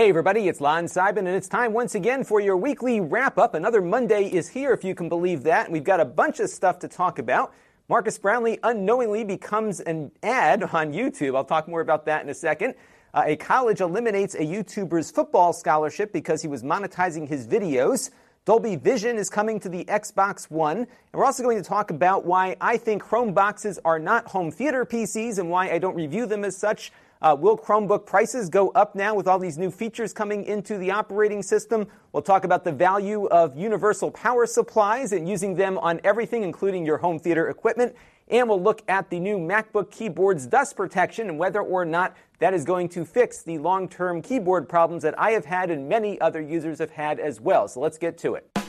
Hey everybody, it's Lon Seidman, and it's time once again for your weekly wrap up. Another Monday is here, if you can believe that. We've got a bunch of stuff to talk about. Marques Brownlee unknowingly becomes an ad on YouTube. I'll talk more about that in a second. Uh, a college eliminates a YouTuber's football scholarship because he was monetizing his videos. Dolby Vision is coming to the Xbox One. And we're also going to talk about why I think Chrome boxes are not home theater PCs and why I don't review them as such. Uh, will Chromebook prices go up now with all these new features coming into the operating system? We'll talk about the value of universal power supplies and using them on everything, including your home theater equipment. And we'll look at the new MacBook keyboard's dust protection and whether or not that is going to fix the long term keyboard problems that I have had and many other users have had as well. So let's get to it.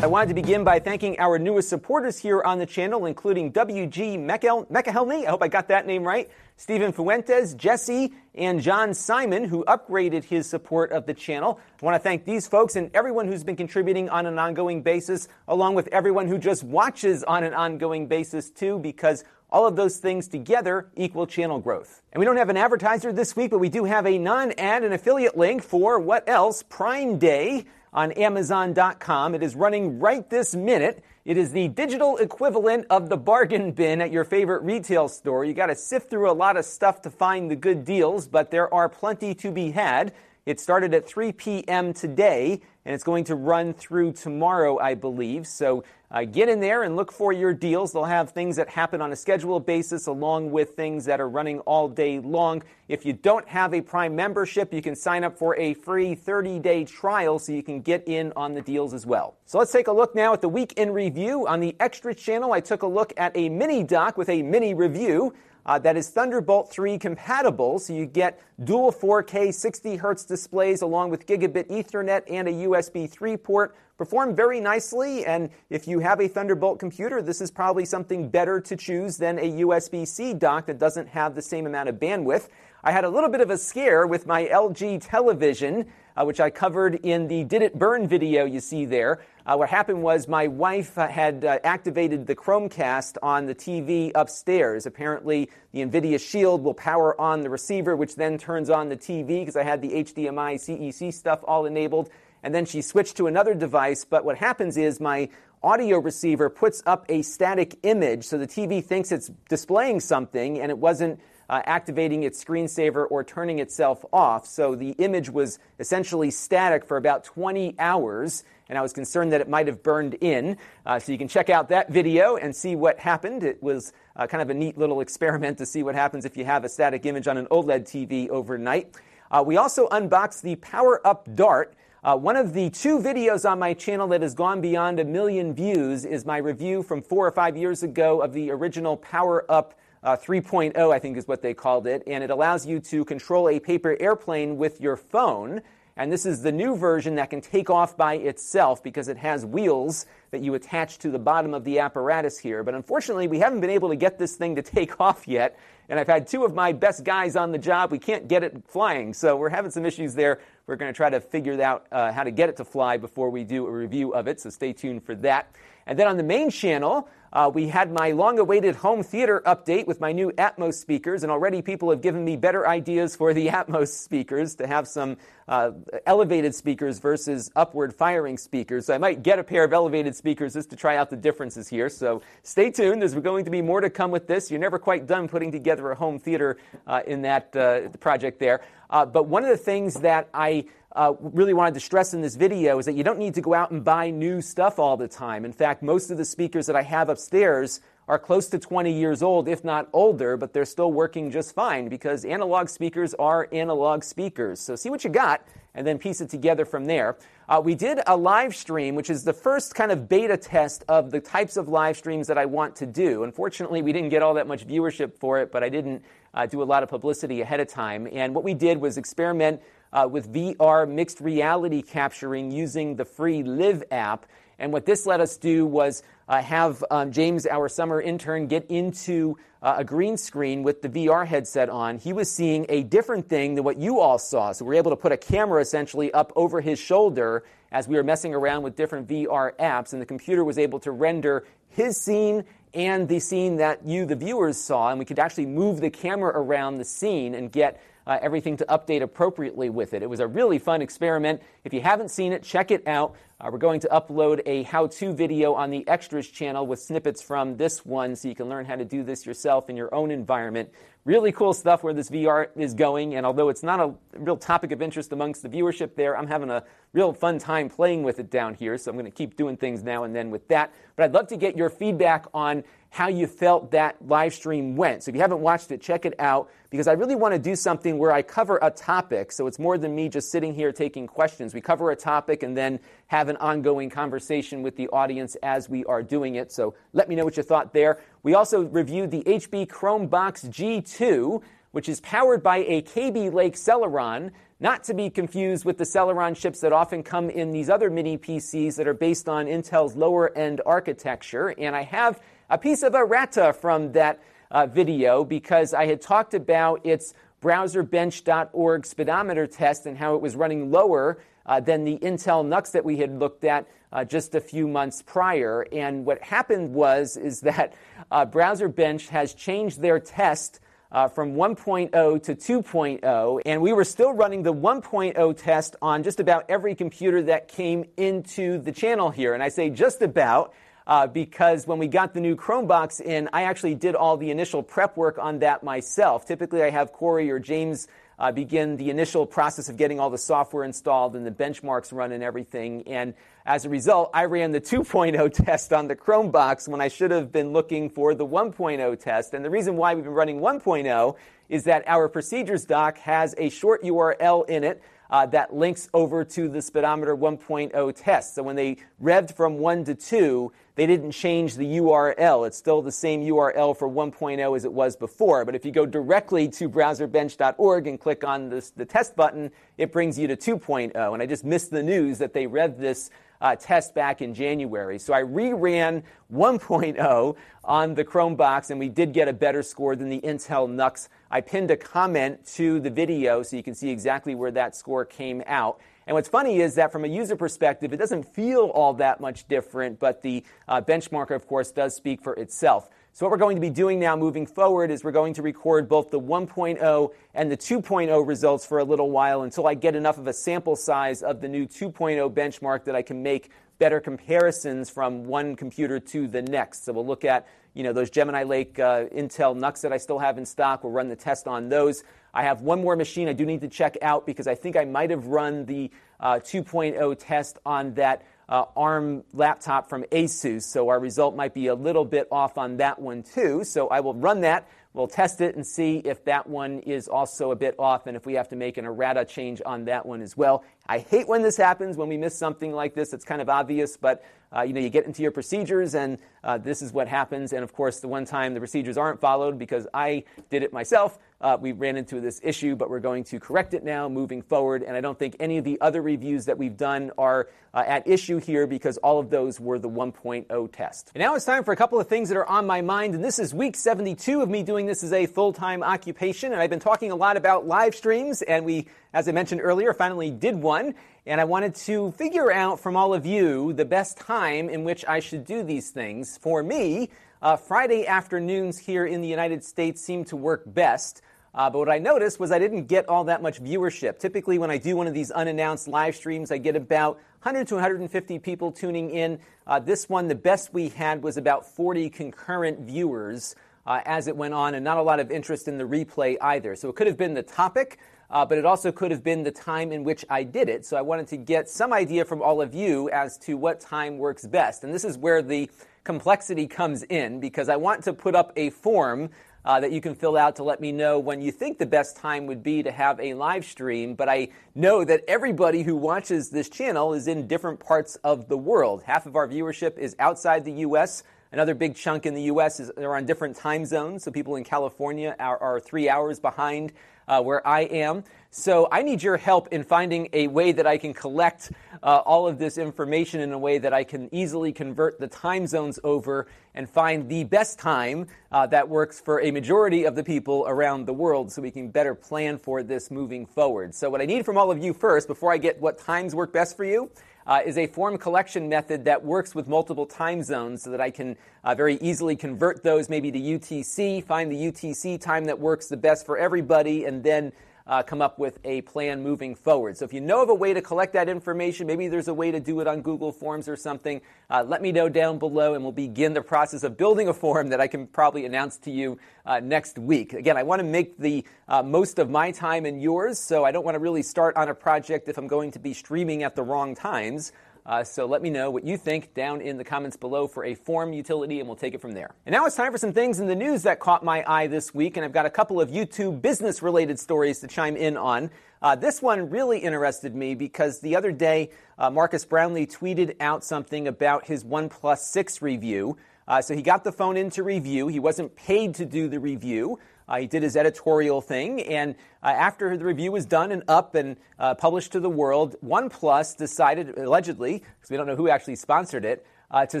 I wanted to begin by thanking our newest supporters here on the channel, including WG McElhenney. I hope I got that name right. Stephen Fuentes, Jesse, and John Simon, who upgraded his support of the channel. I want to thank these folks and everyone who's been contributing on an ongoing basis, along with everyone who just watches on an ongoing basis, too, because all of those things together equal channel growth. And we don't have an advertiser this week, but we do have a non ad and affiliate link for what else? Prime Day on Amazon.com. It is running right this minute. It is the digital equivalent of the bargain bin at your favorite retail store. You got to sift through a lot of stuff to find the good deals, but there are plenty to be had. It started at 3 p.m. today, and it's going to run through tomorrow, I believe. So uh, get in there and look for your deals. They'll have things that happen on a scheduled basis along with things that are running all day long. If you don't have a Prime membership, you can sign up for a free 30 day trial so you can get in on the deals as well. So let's take a look now at the week in review. On the Extra channel, I took a look at a mini dock with a mini review uh, that is Thunderbolt 3 compatible, so you get dual 4K 60 hertz displays along with gigabit Ethernet and a USB 3 port. Perform very nicely, and if you have a Thunderbolt computer, this is probably something better to choose than a USB C dock that doesn't have the same amount of bandwidth. I had a little bit of a scare with my LG television, uh, which I covered in the Did It Burn video you see there. Uh, what happened was my wife uh, had uh, activated the Chromecast on the TV upstairs. Apparently, the NVIDIA Shield will power on the receiver, which then turns on the TV because I had the HDMI CEC stuff all enabled. And then she switched to another device. But what happens is my audio receiver puts up a static image, so the TV thinks it's displaying something, and it wasn't uh, activating its screensaver or turning itself off. So the image was essentially static for about 20 hours, and I was concerned that it might have burned in. Uh, so you can check out that video and see what happened. It was uh, kind of a neat little experiment to see what happens if you have a static image on an OLED TV overnight. Uh, we also unboxed the Power Up Dart. Uh, one of the two videos on my channel that has gone beyond a million views is my review from four or five years ago of the original Power Up uh, 3.0, I think is what they called it, and it allows you to control a paper airplane with your phone. And this is the new version that can take off by itself because it has wheels that you attach to the bottom of the apparatus here. But unfortunately, we haven't been able to get this thing to take off yet. And I've had two of my best guys on the job. We can't get it flying. So we're having some issues there. We're going to try to figure out uh, how to get it to fly before we do a review of it. So stay tuned for that. And then on the main channel, uh, we had my long awaited home theater update with my new Atmos speakers, and already people have given me better ideas for the Atmos speakers to have some uh, elevated speakers versus upward firing speakers. So I might get a pair of elevated speakers just to try out the differences here. So stay tuned. There's going to be more to come with this. You're never quite done putting together a home theater uh, in that uh, project there. Uh, but one of the things that I uh, really wanted to stress in this video is that you don't need to go out and buy new stuff all the time. In fact, most of the speakers that I have upstairs are close to 20 years old, if not older, but they're still working just fine because analog speakers are analog speakers. So see what you got and then piece it together from there. Uh, we did a live stream, which is the first kind of beta test of the types of live streams that I want to do. Unfortunately, we didn't get all that much viewership for it, but I didn't uh, do a lot of publicity ahead of time. And what we did was experiment uh, with VR mixed reality capturing using the free LIV app. And what this let us do was uh, have um, James, our summer intern, get into uh, a green screen with the VR headset on. He was seeing a different thing than what you all saw. So we were able to put a camera essentially up over his shoulder as we were messing around with different VR apps, and the computer was able to render his scene and the scene that you, the viewers, saw, and we could actually move the camera around the scene and get uh, everything to update appropriately with it. It was a really fun experiment. If you haven't seen it, check it out. Uh, we're going to upload a how to video on the Extras channel with snippets from this one so you can learn how to do this yourself in your own environment. Really cool stuff where this VR is going, and although it's not a real topic of interest amongst the viewership there, I'm having a real fun time playing with it down here, so I'm going to keep doing things now and then with that. But I'd love to get your feedback on how you felt that live stream went. So if you haven't watched it, check it out because I really want to do something where I cover a topic. So it's more than me just sitting here taking questions. We cover a topic and then have an ongoing conversation with the audience as we are doing it. So let me know what you thought there. We also reviewed the HP Chromebox G2, which is powered by a Kaby Lake Celeron not to be confused with the Celeron chips that often come in these other mini PCs that are based on Intel's lower end architecture. And I have a piece of errata from that uh, video because I had talked about its browserbench.org speedometer test and how it was running lower uh, than the Intel NUCs that we had looked at uh, just a few months prior. And what happened was is that uh, BrowserBench has changed their test uh, from 1.0 to 2.0, and we were still running the 1.0 test on just about every computer that came into the channel here. And I say just about uh, because when we got the new Chromebox in, I actually did all the initial prep work on that myself. Typically, I have Corey or James uh, begin the initial process of getting all the software installed and the benchmarks run and everything. And as a result, I ran the 2.0 test on the Chromebox when I should have been looking for the 1.0 test. And the reason why we've been running 1.0 is that our procedures doc has a short URL in it uh, that links over to the speedometer 1.0 test. So when they revved from 1 to 2, they didn't change the URL. It's still the same URL for 1.0 as it was before. But if you go directly to browserbench.org and click on this, the test button, it brings you to 2.0. And I just missed the news that they revved this uh, test back in January. So I reran 1.0 on the Chromebox, and we did get a better score than the Intel NUCs. I pinned a comment to the video so you can see exactly where that score came out. And what's funny is that from a user perspective, it doesn't feel all that much different, but the uh, benchmarker, of course, does speak for itself. So, what we're going to be doing now moving forward is we're going to record both the 1.0 and the 2.0 results for a little while until I get enough of a sample size of the new 2.0 benchmark that I can make better comparisons from one computer to the next. So, we'll look at you know, those Gemini Lake uh, Intel NUCs that I still have in stock. We'll run the test on those. I have one more machine I do need to check out because I think I might have run the uh, 2.0 test on that uh, ARM laptop from Asus. So our result might be a little bit off on that one too. So I will run that. We'll test it and see if that one is also a bit off and if we have to make an errata change on that one as well. I hate when this happens, when we miss something like this. It's kind of obvious, but uh, you know, you get into your procedures and uh, this is what happens. And of course, the one time the procedures aren't followed because I did it myself, uh, we ran into this issue, but we're going to correct it now moving forward. And I don't think any of the other reviews that we've done are uh, at issue here because all of those were the 1.0 test. And now it's time for a couple of things that are on my mind. And this is week 72 of me doing this as a full time occupation. And I've been talking a lot about live streams, and we, as I mentioned earlier, finally did one. And I wanted to figure out from all of you the best time in which I should do these things. For me, uh, Friday afternoons here in the United States seem to work best. Uh, but what I noticed was I didn't get all that much viewership. Typically, when I do one of these unannounced live streams, I get about 100 to 150 people tuning in. Uh, this one, the best we had was about 40 concurrent viewers uh, as it went on, and not a lot of interest in the replay either. So it could have been the topic, uh, but it also could have been the time in which I did it. So I wanted to get some idea from all of you as to what time works best. And this is where the complexity comes in because I want to put up a form uh, that you can fill out to let me know when you think the best time would be to have a live stream. But I know that everybody who watches this channel is in different parts of the world. Half of our viewership is outside the U.S., Another big chunk in the U.S. is they're on different time zones. So people in California are, are three hours behind uh, where I am. So I need your help in finding a way that I can collect uh, all of this information in a way that I can easily convert the time zones over and find the best time uh, that works for a majority of the people around the world so we can better plan for this moving forward. So what I need from all of you first, before I get what times work best for you, uh, is a form collection method that works with multiple time zones so that I can uh, very easily convert those maybe to UTC, find the UTC time that works the best for everybody, and then uh, come up with a plan moving forward. So if you know of a way to collect that information, maybe there's a way to do it on Google Forms or something, uh, let me know down below and we'll begin the process of building a form that I can probably announce to you uh, next week. Again, I want to make the uh, most of my time and yours, so I don't want to really start on a project if I'm going to be streaming at the wrong times. Uh, so let me know what you think down in the comments below for a form utility, and we'll take it from there. And now it's time for some things in the news that caught my eye this week, and I've got a couple of YouTube business related stories to chime in on. Uh, this one really interested me because the other day, uh, Marques Brownlee tweeted out something about his OnePlus 6 review. Uh, so he got the phone in to review. He wasn't paid to do the review. Uh, he did his editorial thing, and uh, after the review was done and up and uh, published to the world, OnePlus decided, allegedly, because we don't know who actually sponsored it, uh, to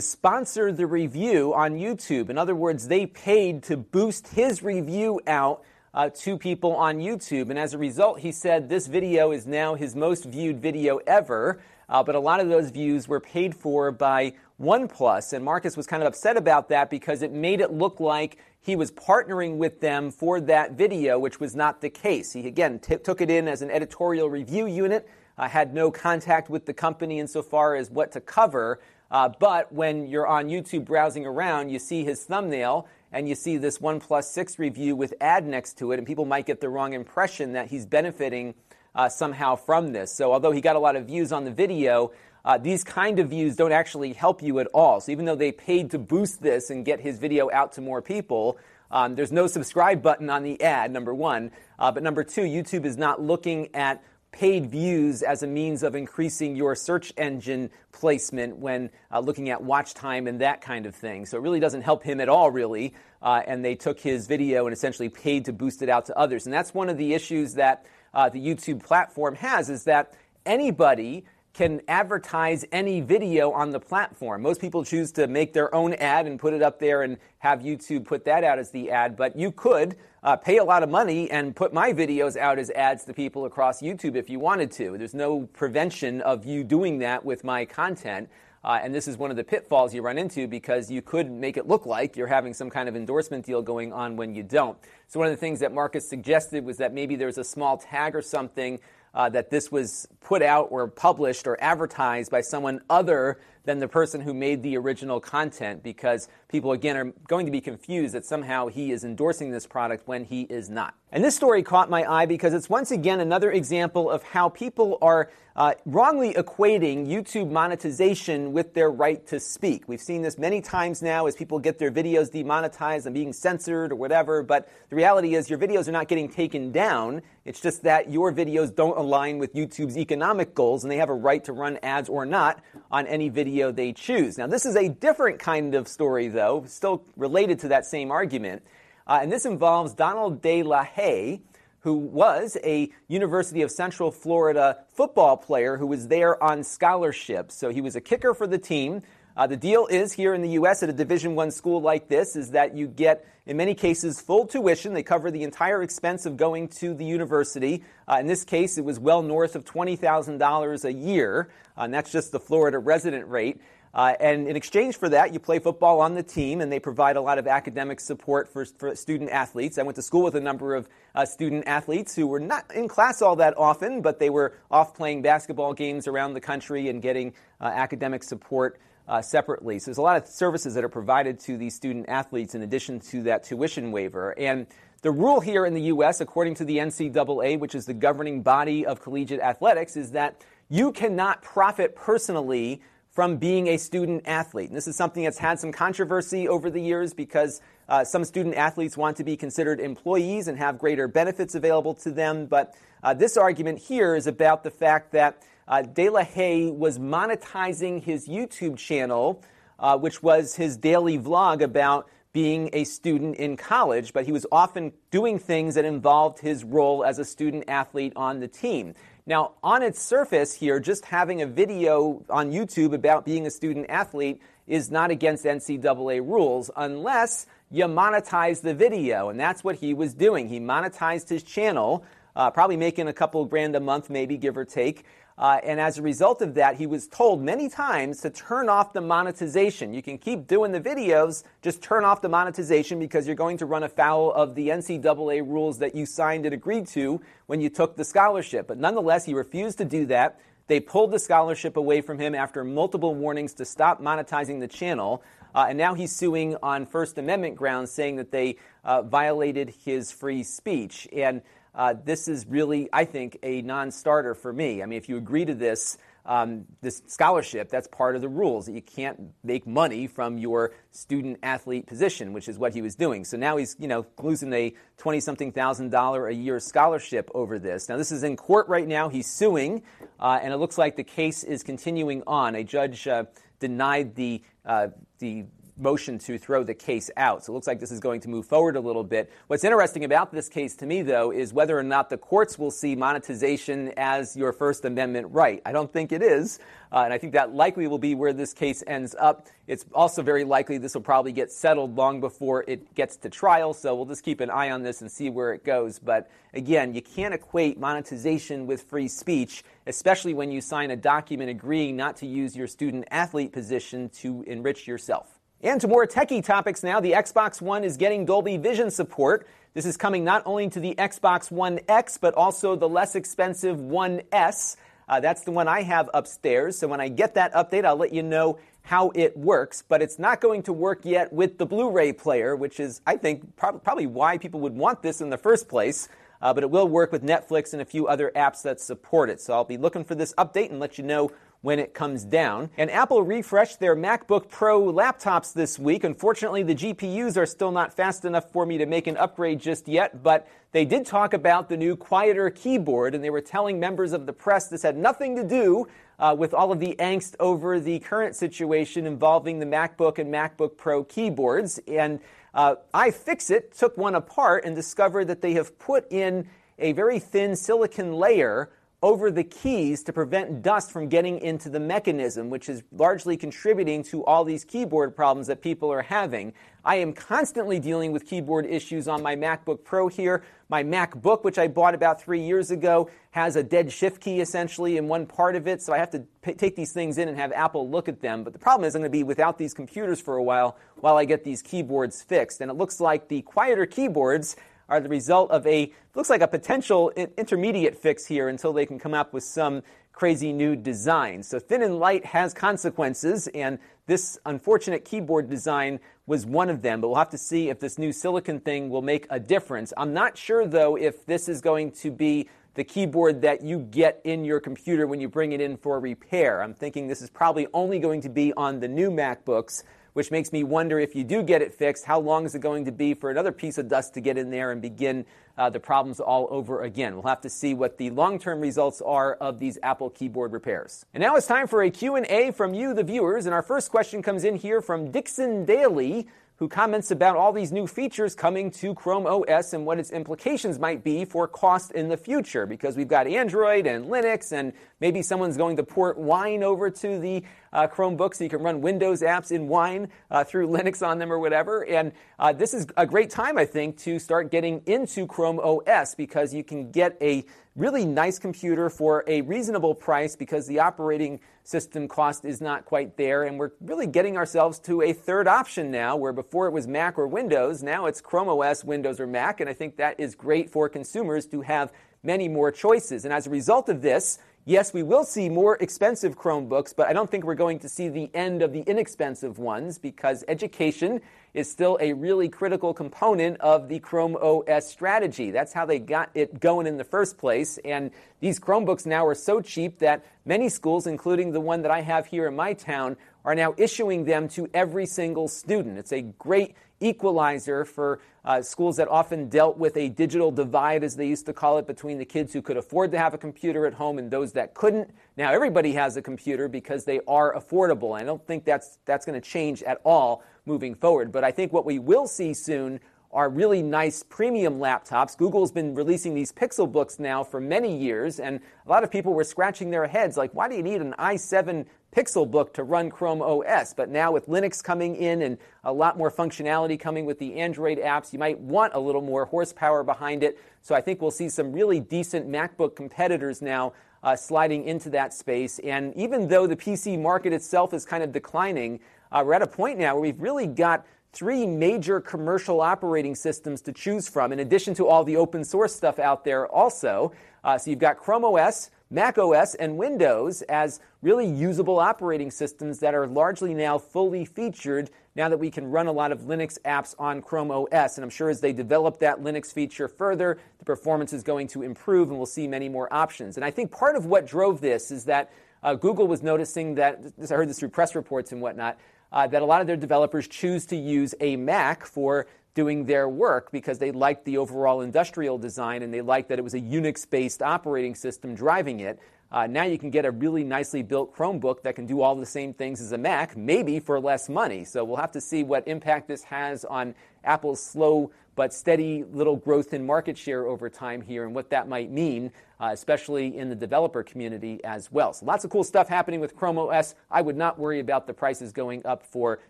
sponsor the review on YouTube. In other words, they paid to boost his review out uh, to people on YouTube. And as a result, he said this video is now his most viewed video ever. Uh, but a lot of those views were paid for by OnePlus. And Marques was kind of upset about that because it made it look like he was partnering with them for that video, which was not the case. He again t- took it in as an editorial review unit, uh, had no contact with the company insofar as what to cover. Uh, but when you're on YouTube browsing around, you see his thumbnail and you see this OnePlus 6 review with ad next to it, and people might get the wrong impression that he's benefiting uh, somehow from this. So, although he got a lot of views on the video, uh, these kind of views don't actually help you at all. So even though they paid to boost this and get his video out to more people, um, there's no subscribe button on the ad, number one. Uh, but number two, YouTube is not looking at paid views as a means of increasing your search engine placement when uh, looking at watch time and that kind of thing. So it really doesn't help him at all, really. Uh, and they took his video and essentially paid to boost it out to others. And that's one of the issues that uh, the YouTube platform has is that anybody can advertise any video on the platform. Most people choose to make their own ad and put it up there and have YouTube put that out as the ad, but you could uh, pay a lot of money and put my videos out as ads to people across YouTube if you wanted to. There's no prevention of you doing that with my content. Uh, and this is one of the pitfalls you run into because you could make it look like you're having some kind of endorsement deal going on when you don't. So, one of the things that Marques suggested was that maybe there's a small tag or something uh, that this was put out or published or advertised by someone other than the person who made the original content because people, again, are going to be confused that somehow he is endorsing this product when he is not. And this story caught my eye because it's once again another example of how people are uh, wrongly equating YouTube monetization with their right to speak. We've seen this many times now as people get their videos demonetized and being censored or whatever, but the reality is your videos are not getting taken down. It's just that your videos don't align with YouTube's economic goals and they have a right to run ads or not on any video they choose. Now, this is a different kind of story, though, still related to that same argument. Uh, and this involves Donald De La Haye, who was a University of Central Florida football player who was there on scholarship. So he was a kicker for the team. Uh, the deal is here in the U.S. at a Division One school like this is that you get, in many cases, full tuition. They cover the entire expense of going to the university. Uh, in this case, it was well north of twenty thousand dollars a year, uh, and that's just the Florida resident rate. Uh, and in exchange for that, you play football on the team, and they provide a lot of academic support for, for student athletes. I went to school with a number of uh, student athletes who were not in class all that often, but they were off playing basketball games around the country and getting uh, academic support uh, separately. So there's a lot of services that are provided to these student athletes in addition to that tuition waiver. And the rule here in the U.S., according to the NCAA, which is the governing body of collegiate athletics, is that you cannot profit personally from being a student athlete. And this is something that's had some controversy over the years because uh, some student athletes want to be considered employees and have greater benefits available to them. But uh, this argument here is about the fact that uh, De La Haye was monetizing his YouTube channel uh, which was his daily vlog about being a student in college, but he was often doing things that involved his role as a student athlete on the team. Now, on its surface here, just having a video on YouTube about being a student athlete is not against NCAA rules unless you monetize the video. And that's what he was doing. He monetized his channel, uh, probably making a couple grand a month, maybe give or take. Uh, and as a result of that, he was told many times to turn off the monetization. You can keep doing the videos, just turn off the monetization because you're going to run afoul of the NCAA rules that you signed and agreed to when you took the scholarship. But nonetheless, he refused to do that. They pulled the scholarship away from him after multiple warnings to stop monetizing the channel. Uh, and now he's suing on First Amendment grounds, saying that they uh, violated his free speech. And uh, this is really, I think, a non starter for me. I mean, if you agree to this, um, this scholarship, that's part of the rules. That you can't make money from your student athlete position, which is what he was doing. So now he's, you know, losing a twenty something thousand dollar a year scholarship over this. Now this is in court right now. He's suing, uh, and it looks like the case is continuing on. A judge uh, denied the uh, the motion to throw the case out. So it looks like this is going to move forward a little bit. What's interesting about this case to me, though, is whether or not the courts will see monetization as your First Amendment right. I don't think it is. Uh, and I think that likely will be where this case ends up. It's also very likely this will probably get settled long before it gets to trial. So we'll just keep an eye on this and see where it goes. But again, you can't equate monetization with free speech, especially when you sign a document agreeing not to use your student athlete position to enrich yourself. And to more techie topics now, the Xbox One is getting Dolby Vision support. This is coming not only to the Xbox One X, but also the less expensive One S. Uh, that's the one I have upstairs. So when I get that update, I'll let you know how it works. But it's not going to work yet with the Blu ray player, which is, I think, prob- probably why people would want this in the first place. Uh, but it will work with Netflix and a few other apps that support it. So I'll be looking for this update and let you know when it comes down. And Apple refreshed their MacBook Pro laptops this week. Unfortunately, the GPUs are still not fast enough for me to make an upgrade just yet, but they did talk about the new quieter keyboard, and they were telling members of the press this had nothing to do uh, with all of the angst over the current situation involving the MacBook and MacBook Pro keyboards. And uh, iFixit took one apart and discovered that they have put in a very thin silicon layer over the keys to prevent dust from getting into the mechanism, which is largely contributing to all these keyboard problems that people are having. I am constantly dealing with keyboard issues on my MacBook Pro here. My MacBook, which I bought about three years ago, has a dead shift key essentially in one part of it, so I have to p- take these things in and have Apple look at them. But the problem is I'm going to be without these computers for a while while I get these keyboards fixed. And it looks like the quieter keyboards are the result of a looks like a potential intermediate fix here until they can come up with some crazy new design. So thin and light has consequences, and this unfortunate keyboard design was one of them. But we'll have to see if this new silicon thing will make a difference. I'm not sure though if this is going to be the keyboard that you get in your computer when you bring it in for repair. I'm thinking this is probably only going to be on the new MacBooks which makes me wonder if you do get it fixed, how long is it going to be for another piece of dust to get in there and begin uh, the problems all over again? We'll have to see what the long-term results are of these Apple keyboard repairs. And now it's time for a Q&A from you, the viewers. And our first question comes in here from Dixon Daly who comments about all these new features coming to Chrome OS and what its implications might be for cost in the future. Because we've got Android and Linux, and maybe someone's going to port Wine over to the uh, Chromebook so you can run Windows apps in Wine uh, through Linux on them or whatever. And uh, this is a great time, I think, to start getting into Chrome OS because you can get a really nice computer for a reasonable price because the operating system cost is not quite there. And we're really getting ourselves to a third option now, where before it was Mac or Windows, now it's Chrome OS, Windows, or Mac. And I think that is great for consumers to have many more choices. And as a result of this, Yes, we will see more expensive Chromebooks, but I don't think we're going to see the end of the inexpensive ones because education is still a really critical component of the Chrome OS strategy. That's how they got it going in the first place. And these Chromebooks now are so cheap that many schools, including the one that I have here in my town, are now issuing them to every single student. It's a great equalizer for uh, schools that often dealt with a digital divide, as they used to call it, between the kids who could afford to have a computer at home and those that couldn't. Now everybody has a computer because they are affordable. I don't think that's, that's going to change at all moving forward. But I think what we will see soon are really nice premium laptops. Google's been releasing these Pixel books now for many years, and a lot of people were scratching their heads like, why do you need an i7 Pixel book to run Chrome OS? But now with Linux coming in and a lot more functionality coming with the Android apps, you might want a little more horsepower behind it. So I think we'll see some really decent MacBook competitors now uh, sliding into that space. And even though the PC market itself is kind of declining, uh, we're at a point now where we've really got three major commercial operating systems to choose from, in addition to all the open source stuff out there also. Uh, so you've got Chrome OS, Mac OS, and Windows as really usable operating systems that are largely now fully featured now that we can run a lot of Linux apps on Chrome OS. And I'm sure as they develop that Linux feature further, the performance is going to improve and we'll see many more options. And I think part of what drove this is that uh, Google was noticing that, I heard this through press reports and whatnot, uh, that a lot of their developers choose to use a Mac for doing their work because they liked the overall industrial design and they liked that it was a Unix based operating system driving it. Uh, now you can get a really nicely built Chromebook that can do all the same things as a Mac, maybe for less money. So we'll have to see what impact this has on Apple's slow but steady little growth in market share over time here and what that might mean, uh, especially in the developer community as well. So lots of cool stuff happening with Chrome OS. I would not worry about the prices going up for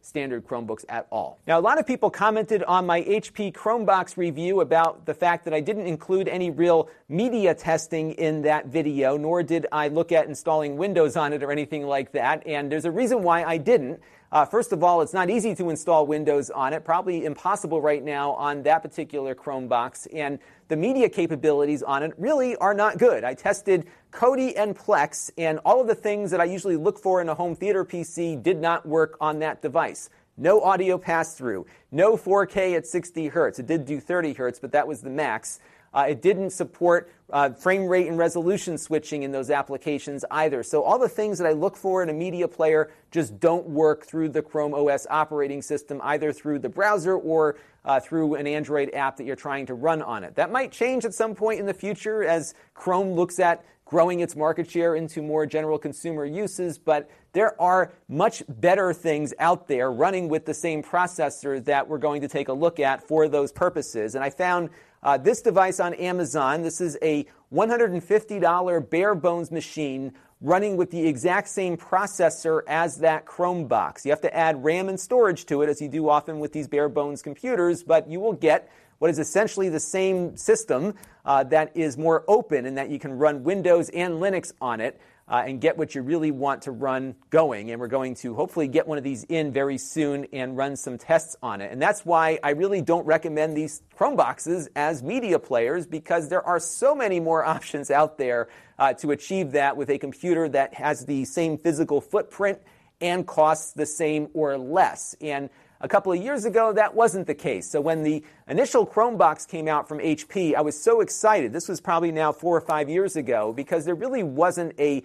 standard Chromebooks at all. Now, a lot of people commented on my HP Chromebox review about the fact that I didn't include any real media testing in that video, nor did I look at installing Windows on it or anything like that. And there's a reason why I didn't. Uh, first of all, it's not easy to install Windows on it, probably impossible right now on that particular Chromebox. And the media capabilities on it really are not good. I tested Kodi and Plex, and all of the things that I usually look for in a home theater PC did not work on that device. No audio pass through, no 4K at 60 hertz. It did do 30 hertz, but that was the max. Uh, it didn't support uh, frame rate and resolution switching in those applications either. So all the things that I look for in a media player just don't work through the Chrome OS operating system, either through the browser or uh, through an Android app that you're trying to run on it. That might change at some point in the future as Chrome looks at growing its market share into more general consumer uses, but there are much better things out there running with the same processor that we're going to take a look at for those purposes. And I found uh, this device on Amazon, this is a $150 bare bones machine running with the exact same processor as that Chromebox. You have to add RAM and storage to it, as you do often with these bare bones computers, but you will get what is essentially the same system uh, that is more open and that you can run Windows and Linux on it uh, and get what you really want to run going. And we're going to hopefully get one of these in very soon and run some tests on it. And that's why I really don't recommend these Chromeboxes as media players because there are so many more options out there uh, to achieve that with a computer that has the same physical footprint and costs the same or less. And a couple of years ago, that wasn't the case. So when the initial Chromebox came out from HP, I was so excited. This was probably now four or five years ago because there really wasn't a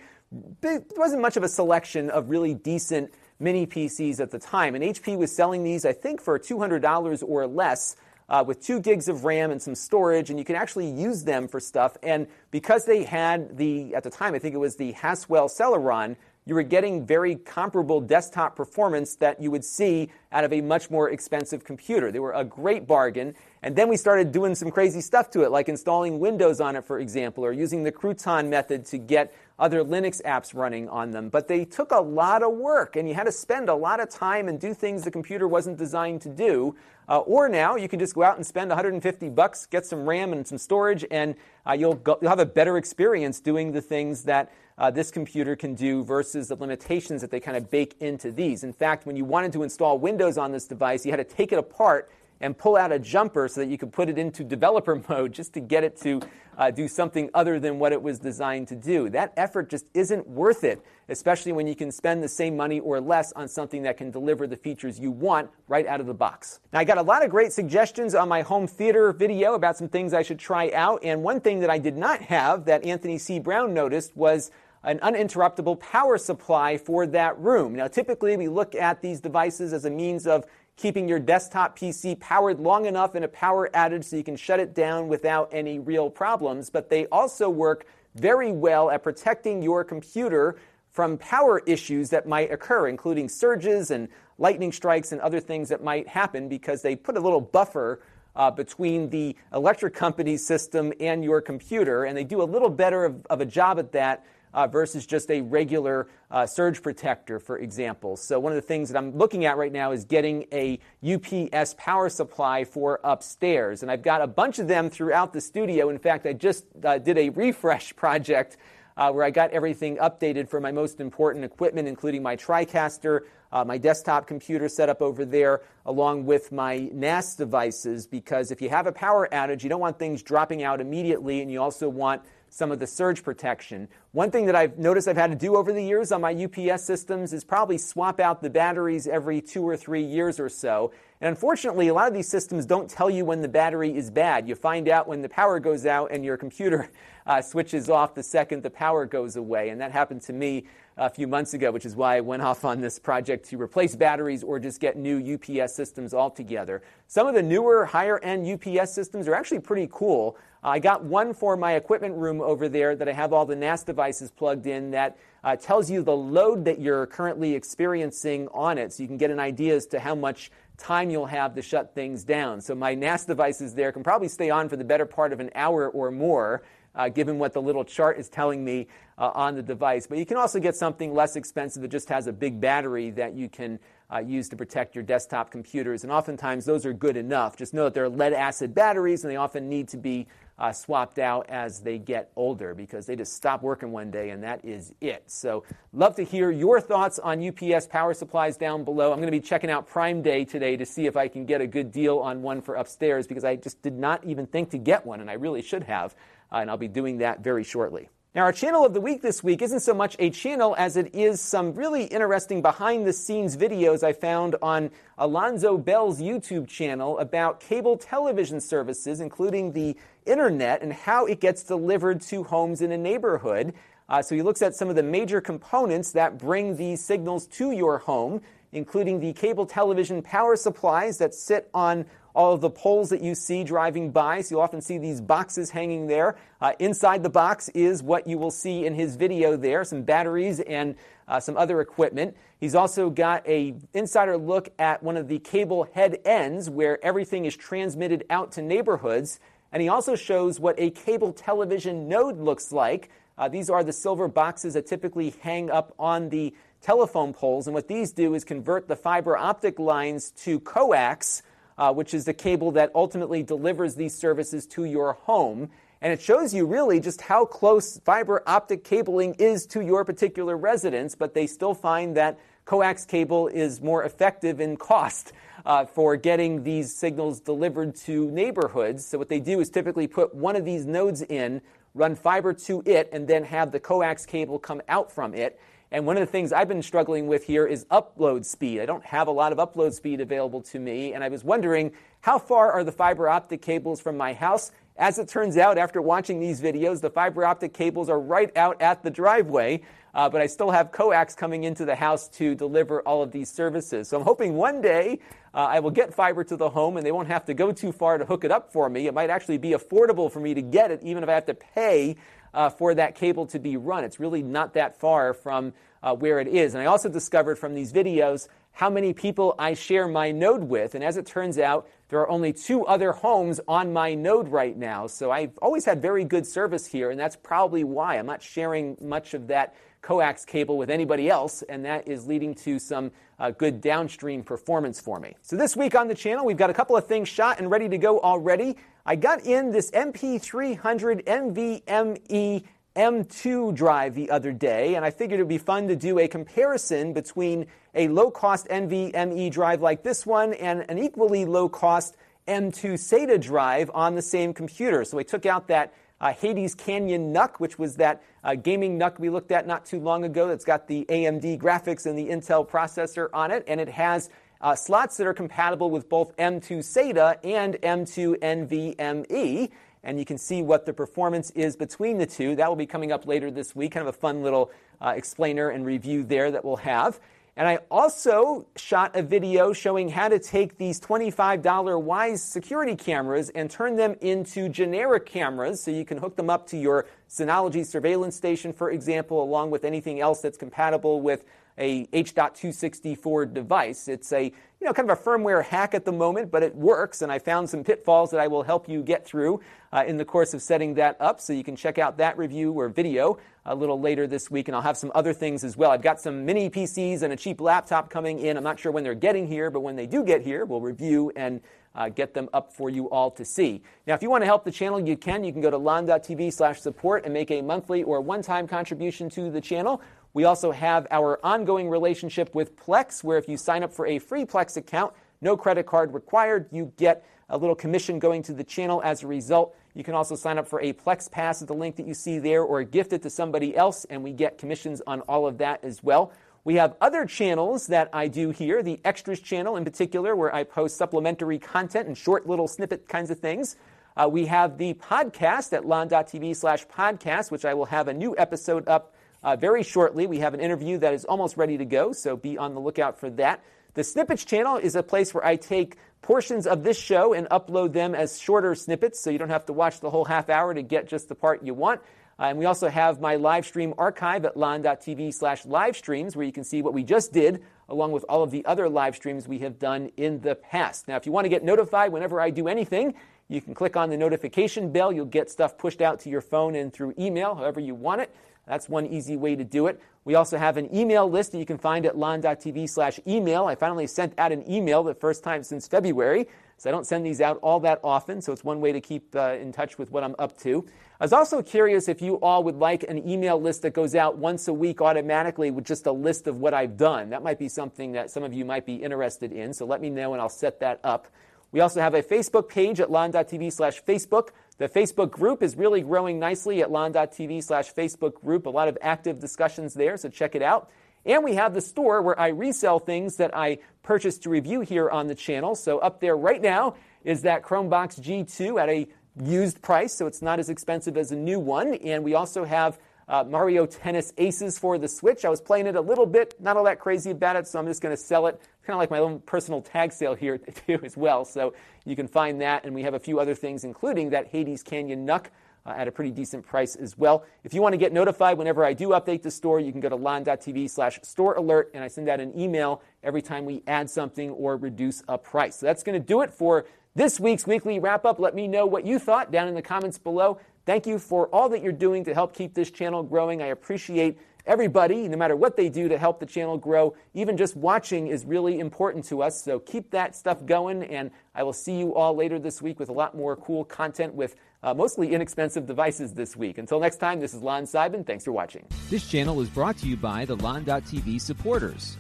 there wasn't much of a selection of really decent mini PCs at the time. And HP was selling these, I think, for $200 or less. Uh, with two gigs of RAM and some storage, and you can actually use them for stuff. And because they had the, at the time, I think it was the Haswell Celeron, you were getting very comparable desktop performance that you would see out of a much more expensive computer. They were a great bargain. And then we started doing some crazy stuff to it, like installing Windows on it, for example, or using the crouton method to get other Linux apps running on them. But they took a lot of work, and you had to spend a lot of time and do things the computer wasn't designed to do. Uh, or now you can just go out and spend 150 bucks, get some RAM and some storage, and uh, you'll, go, you'll have a better experience doing the things that uh, this computer can do versus the limitations that they kind of bake into these. In fact, when you wanted to install Windows on this device, you had to take it apart and pull out a jumper so that you could put it into developer mode just to get it to uh, do something other than what it was designed to do. That effort just isn't worth it, especially when you can spend the same money or less on something that can deliver the features you want right out of the box. Now, I got a lot of great suggestions on my home theater video about some things I should try out, and one thing that I did not have that Anthony C. Brown noticed was an uninterruptible power supply for that room. Now, typically we look at these devices as a means of keeping your desktop PC powered long enough in a power outage so you can shut it down without any real problems, but they also work very well at protecting your computer from power issues that might occur, including surges and lightning strikes and other things that might happen because they put a little buffer uh, between the electric company's system and your computer, and they do a little better of, of a job at that uh, versus just a regular uh, surge protector, for example. So, one of the things that I'm looking at right now is getting a UPS power supply for upstairs. And I've got a bunch of them throughout the studio. In fact, I just uh, did a refresh project. Uh, where I got everything updated for my most important equipment, including my TriCaster, uh, my desktop computer set up over there, along with my NAS devices. Because if you have a power outage, you don't want things dropping out immediately, and you also want some of the surge protection. One thing that I've noticed I've had to do over the years on my UPS systems is probably swap out the batteries every two or three years or so. And unfortunately, a lot of these systems don't tell you when the battery is bad. You find out when the power goes out and your computer uh, switches off the second the power goes away. And that happened to me a few months ago, which is why I went off on this project to replace batteries or just get new UPS systems altogether. Some of the newer, higher end UPS systems are actually pretty cool. I got one for my equipment room over there that I have all the NAS devices plugged in that uh, tells you the load that you're currently experiencing on it so you can get an idea as to how much time you'll have to shut things down. So my NAS devices there can probably stay on for the better part of an hour or more. Uh, given what the little chart is telling me uh, on the device. But you can also get something less expensive that just has a big battery that you can uh, use to protect your desktop computers. And oftentimes those are good enough. Just know that they're lead acid batteries and they often need to be uh, swapped out as they get older because they just stop working one day and that is it. So, love to hear your thoughts on UPS power supplies down below. I'm going to be checking out Prime Day today to see if I can get a good deal on one for upstairs because I just did not even think to get one and I really should have. Uh, and I'll be doing that very shortly. Now, our channel of the week this week isn't so much a channel as it is some really interesting behind the scenes videos I found on Alonzo Bell's YouTube channel about cable television services, including the internet and how it gets delivered to homes in a neighborhood. Uh, so he looks at some of the major components that bring these signals to your home, including the cable television power supplies that sit on all of the poles that you see driving by. So you'll often see these boxes hanging there. Uh, inside the box is what you will see in his video there, some batteries and uh, some other equipment. He's also got a insider look at one of the cable head ends where everything is transmitted out to neighborhoods. And he also shows what a cable television node looks like. Uh, these are the silver boxes that typically hang up on the telephone poles. And what these do is convert the fiber optic lines to coax, uh, which is the cable that ultimately delivers these services to your home. And it shows you really just how close fiber optic cabling is to your particular residence, but they still find that coax cable is more effective in cost uh, for getting these signals delivered to neighborhoods. So, what they do is typically put one of these nodes in, run fiber to it, and then have the coax cable come out from it. And one of the things I've been struggling with here is upload speed. I don't have a lot of upload speed available to me, and I was wondering how far are the fiber optic cables from my house? As it turns out, after watching these videos, the fiber optic cables are right out at the driveway, uh, but I still have coax coming into the house to deliver all of these services. So I'm hoping one day uh, I will get fiber to the home and they won't have to go too far to hook it up for me. It might actually be affordable for me to get it, even if I have to pay uh, for that cable to be run. It's really not that far from uh, where it is. And I also discovered from these videos how many people I share my node with. And as it turns out, there are only two other homes on my node right now. So I've always had very good service here, and that's probably why I'm not sharing much of that coax cable with anybody else, and that is leading to some uh, good downstream performance for me. So this week on the channel, we've got a couple of things shot and ready to go already. I got in this MP300 NVMe M2 drive the other day, and I figured it would be fun to do a comparison between a low cost NVMe drive like this one and an equally low cost M2 SATA drive on the same computer. So I took out that uh, Hades Canyon NUC, which was that uh, gaming NUC we looked at not too long ago that's got the AMD graphics and the Intel processor on it, and it has uh, slots that are compatible with both M2 SATA and M2 NVMe. and you can see what the performance is between the two. That will be coming up later this week, kind of a fun little uh, explainer and review there that we'll have. And I also shot a video showing how to take these $25 Wyze security cameras and turn them into generic cameras so you can hook them up to your Synology surveillance station, for example, along with anything else that's compatible with a H.264 device. It's a you know kind of a firmware hack at the moment, but it works, and I found some pitfalls that I will help you get through uh, in the course of setting that up. So you can check out that review or video a little later this week, and I'll have some other things as well. I've got some mini PCs and a cheap laptop coming in. I'm not sure when they're getting here, but when they do get here, we'll review and uh, get them up for you all to see. Now, if you want to help the channel, you can. You can go to lon.tv slash support and make a monthly or one-time contribution to the channel. We also have our ongoing relationship with Plex, where if you sign up for a free Plex account, no credit card required, you get a little commission going to the channel as a result. You can also sign up for a Plex Pass at the link that you see there or gift it to somebody else, and we get commissions on all of that as well. We have other channels that I do here, the Extras channel in particular, where I post supplementary content and short little snippet kinds of things. Uh, we have the podcast at lon.tv slash podcast, which I will have a new episode up uh, very shortly. We have an interview that is almost ready to go, so be on the lookout for that. The Snippets channel is a place where I take portions of this show and upload them as shorter snippets, so you don't have to watch the whole half hour to get just the part you want. Uh, and we also have my live stream archive at lon.tv slash live streams, where you can see what we just did, along with all of the other live streams we have done in the past. Now, if you want to get notified whenever I do anything, you can click on the notification bell. You'll get stuff pushed out to your phone and through email, however you want it. That's one easy way to do it. We also have an email list that you can find at lon.tv slash email. I finally sent out an email the first time since February, so I don't send these out all that often, so it's one way to keep uh, in touch with what I'm up to. I was also curious if you all would like an email list that goes out once a week automatically with just a list of what I've done. That might be something that some of you might be interested in, so let me know and I'll set that up. We also have a Facebook page at lon.tv slash Facebook. The Facebook group is really growing nicely at lon.tv slash Facebook group. A lot of active discussions there, so check it out. And we have the store where I resell things that I purchased to review here on the channel. So up there right now is that Chromebox G2 at a used price, so it's not as expensive as a new one. And we also have uh, Mario Tennis Aces for the Switch. I was playing it a little bit, not all that crazy about it, so I'm just going to sell it. Kind of like my own personal tag sale here too as well. So you can find that, and we have a few other things, including that Hades Canyon NUC. Uh, at a pretty decent price as well. If you want to get notified whenever I do update the store, you can go to lon.tv slash store alert, and I send out an email every time we add something or reduce a price. So that's going to do it for this week's weekly wrap up. Let me know what you thought down in the comments below. Thank you for all that you're doing to help keep this channel growing. I appreciate everybody, no matter what they do to help the channel grow. Even just watching is really important to us. So keep that stuff going, and I will see you all later this week with a lot more cool content with uh, mostly inexpensive devices this week. Until next time, this is Lon Seidman. Thanks for watching. This channel is brought to you by the Lon.TV supporters,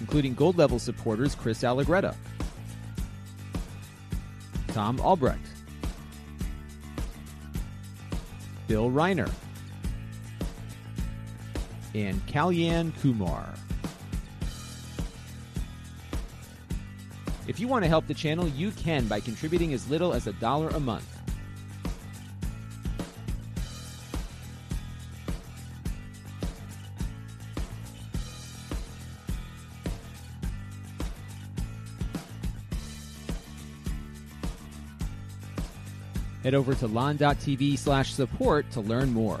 including gold level supporters Chris Allegretta, Tom Albrecht. Bill Reiner, and Kalyan Kumar. If you want to help the channel, you can by contributing as little as a dollar a month. Head over to lon.tv slash support to learn more.